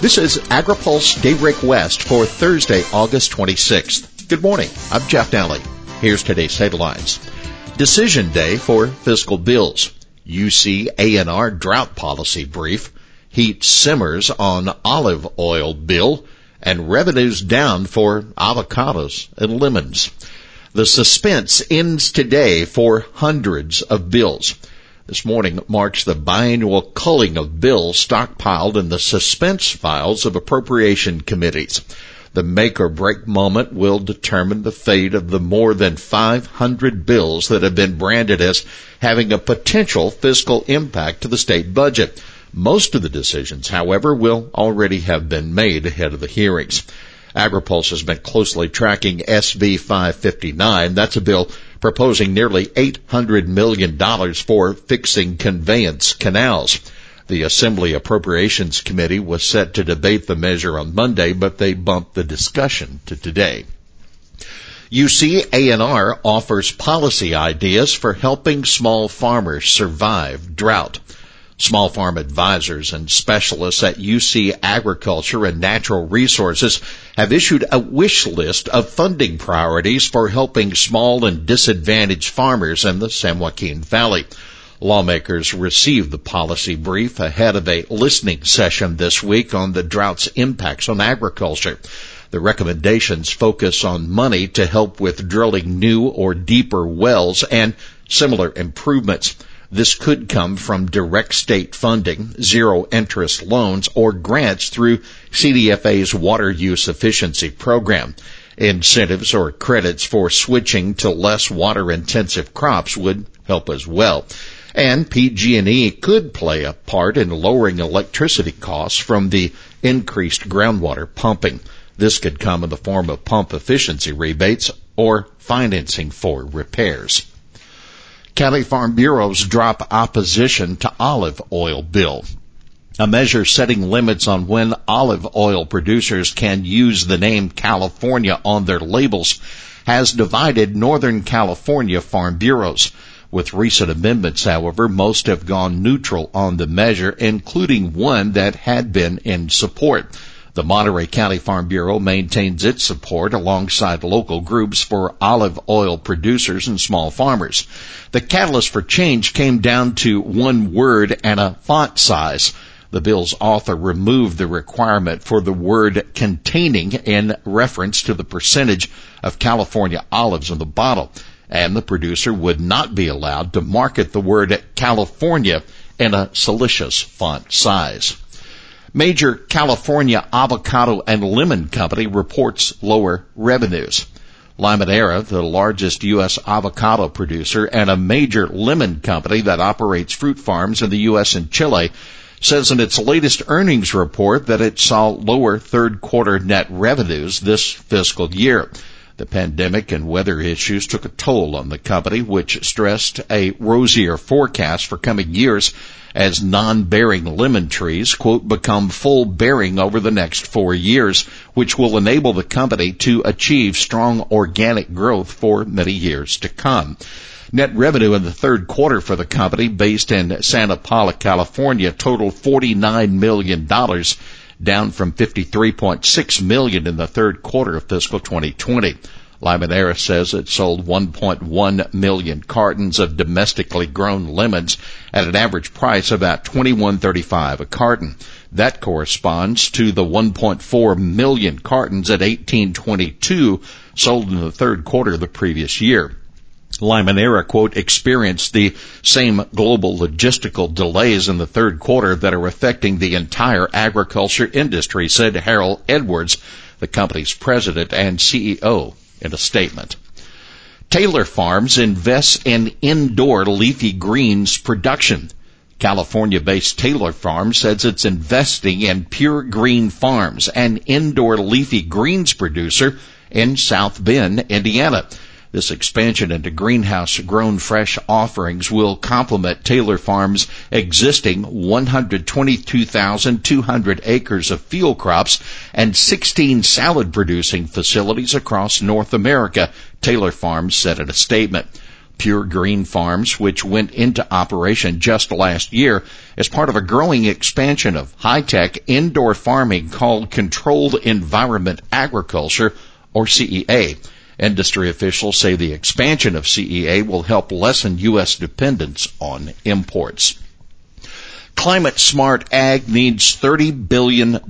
This is AgriPulse Daybreak West for Thursday, August 26th. Good morning. I'm Jeff Daly. Here's today's headlines. Decision day for fiscal bills. UC ANR drought policy brief. Heat simmers on olive oil bill and revenues down for avocados and lemons. The suspense ends today for hundreds of bills. This morning marks the biannual culling of bills stockpiled in the suspense files of appropriation committees. The make or break moment will determine the fate of the more than 500 bills that have been branded as having a potential fiscal impact to the state budget. Most of the decisions, however, will already have been made ahead of the hearings. AgriPulse has been closely tracking SB 559. That's a bill proposing nearly $800 million for fixing conveyance canals. The Assembly Appropriations Committee was set to debate the measure on Monday, but they bumped the discussion to today. UC ANR offers policy ideas for helping small farmers survive drought. Small farm advisors and specialists at UC Agriculture and Natural Resources have issued a wish list of funding priorities for helping small and disadvantaged farmers in the San Joaquin Valley. Lawmakers received the policy brief ahead of a listening session this week on the drought's impacts on agriculture. The recommendations focus on money to help with drilling new or deeper wells and similar improvements. This could come from direct state funding, zero interest loans, or grants through CDFA's water use efficiency program. Incentives or credits for switching to less water intensive crops would help as well. And PG&E could play a part in lowering electricity costs from the increased groundwater pumping. This could come in the form of pump efficiency rebates or financing for repairs. County Farm Bureaus drop opposition to olive oil bill. A measure setting limits on when olive oil producers can use the name California on their labels has divided Northern California Farm Bureaus. With recent amendments, however, most have gone neutral on the measure, including one that had been in support. The Monterey County Farm Bureau maintains its support alongside local groups for olive oil producers and small farmers. The catalyst for change came down to one word and a font size. The bill's author removed the requirement for the word containing in reference to the percentage of California olives in the bottle, and the producer would not be allowed to market the word California in a salacious font size. Major California avocado and lemon company reports lower revenues. Limoneira, the largest U.S. avocado producer and a major lemon company that operates fruit farms in the U.S. and Chile, says in its latest earnings report that it saw lower third quarter net revenues this fiscal year. The pandemic and weather issues took a toll on the company, which stressed a rosier forecast for coming years as non-bearing lemon trees, quote, become full bearing over the next four years, which will enable the company to achieve strong organic growth for many years to come. Net revenue in the third quarter for the company based in Santa Paula, California totaled $49 million down from 53.6 million in the third quarter of fiscal 2020. Limoneira says it sold 1.1 million cartons of domestically grown lemons at an average price of about 21.35 a carton. That corresponds to the 1.4 million cartons at 18.22 sold in the third quarter of the previous year. Limoneira, quote, experienced the same global logistical delays in the third quarter that are affecting the entire agriculture industry, said Harold Edwards, the company's president and CEO, in a statement. Taylor Farms invests in indoor leafy greens production. California-based Taylor Farms says it's investing in Pure Green Farms, an indoor leafy greens producer in South Bend, Indiana. This expansion into greenhouse grown fresh offerings will complement Taylor Farms' existing 122,200 acres of field crops and 16 salad producing facilities across North America, Taylor Farms said in a statement. Pure Green Farms, which went into operation just last year as part of a growing expansion of high-tech indoor farming called Controlled Environment Agriculture, or CEA. Industry officials say the expansion of CEA will help lessen U.S. dependence on imports. Climate smart ag needs $30 billion,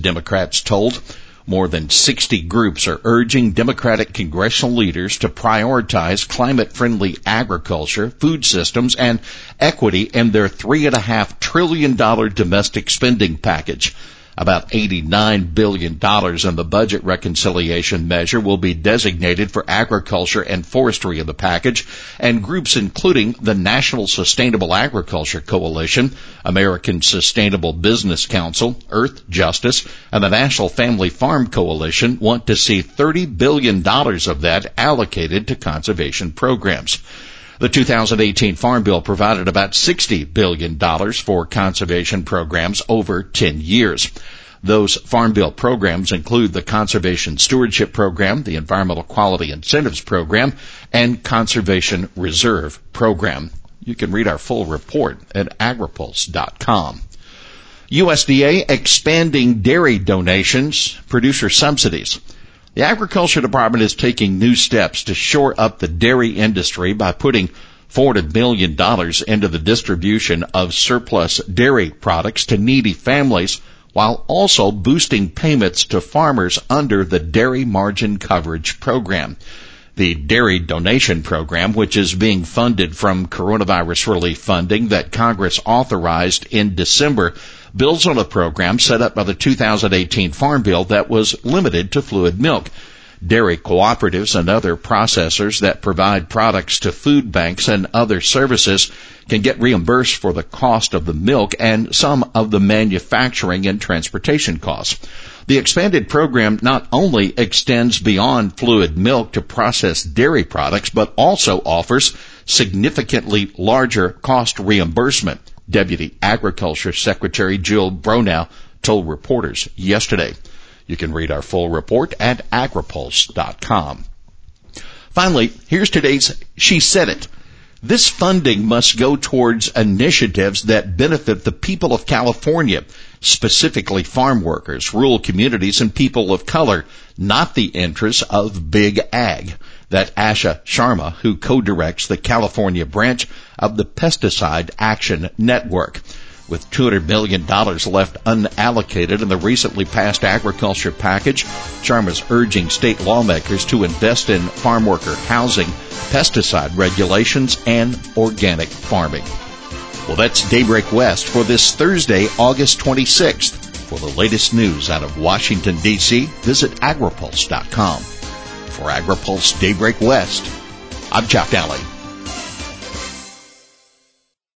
Democrats told. More than 60 groups are urging Democratic congressional leaders to prioritize climate friendly agriculture, food systems, and equity in their $3.5 trillion domestic spending package. About $89 billion in the budget reconciliation measure will be designated for agriculture and forestry in the package, and groups including the National Sustainable Agriculture Coalition, American Sustainable Business Council, Earth Justice, and the National Family Farm Coalition want to see $30 billion of that allocated to conservation programs. The 2018 Farm Bill provided about $60 billion for conservation programs over 10 years. Those Farm Bill programs include the Conservation Stewardship Program, the Environmental Quality Incentives Program, and Conservation Reserve Program. You can read our full report at agripulse.com. USDA expanding dairy donations, producer subsidies. The Agriculture Department is taking new steps to shore up the dairy industry by putting $400 million into the distribution of surplus dairy products to needy families while also boosting payments to farmers under the Dairy Margin Coverage Program. The Dairy Donation Program, which is being funded from coronavirus relief funding that Congress authorized in December, builds on a program set up by the 2018 Farm Bill that was limited to fluid milk. Dairy cooperatives and other processors that provide products to food banks and other services can get reimbursed for the cost of the milk and some of the manufacturing and transportation costs. The expanded program not only extends beyond fluid milk to processed dairy products, but also offers significantly larger cost reimbursement Deputy Agriculture Secretary Jewel Bronaugh told reporters yesterday. You can read our full report at agripulse.com. Finally, here's today's She Said It. This funding must go towards initiatives that benefit the people of California, specifically farm workers, rural communities, and people of color, not the interests of big ag. That Asha Sharma, who co-directs the California branch of the Pesticide Action Network. With $200 million left unallocated in the recently passed agriculture package, Sharma's urging state lawmakers to invest in farm worker housing, pesticide regulations, and organic farming. Well, that's Daybreak West for this Thursday, August 26th. For the latest news out of Washington, D.C., visit agripulse.com. For AgriPulse Daybreak West, I'm Chuck Alley.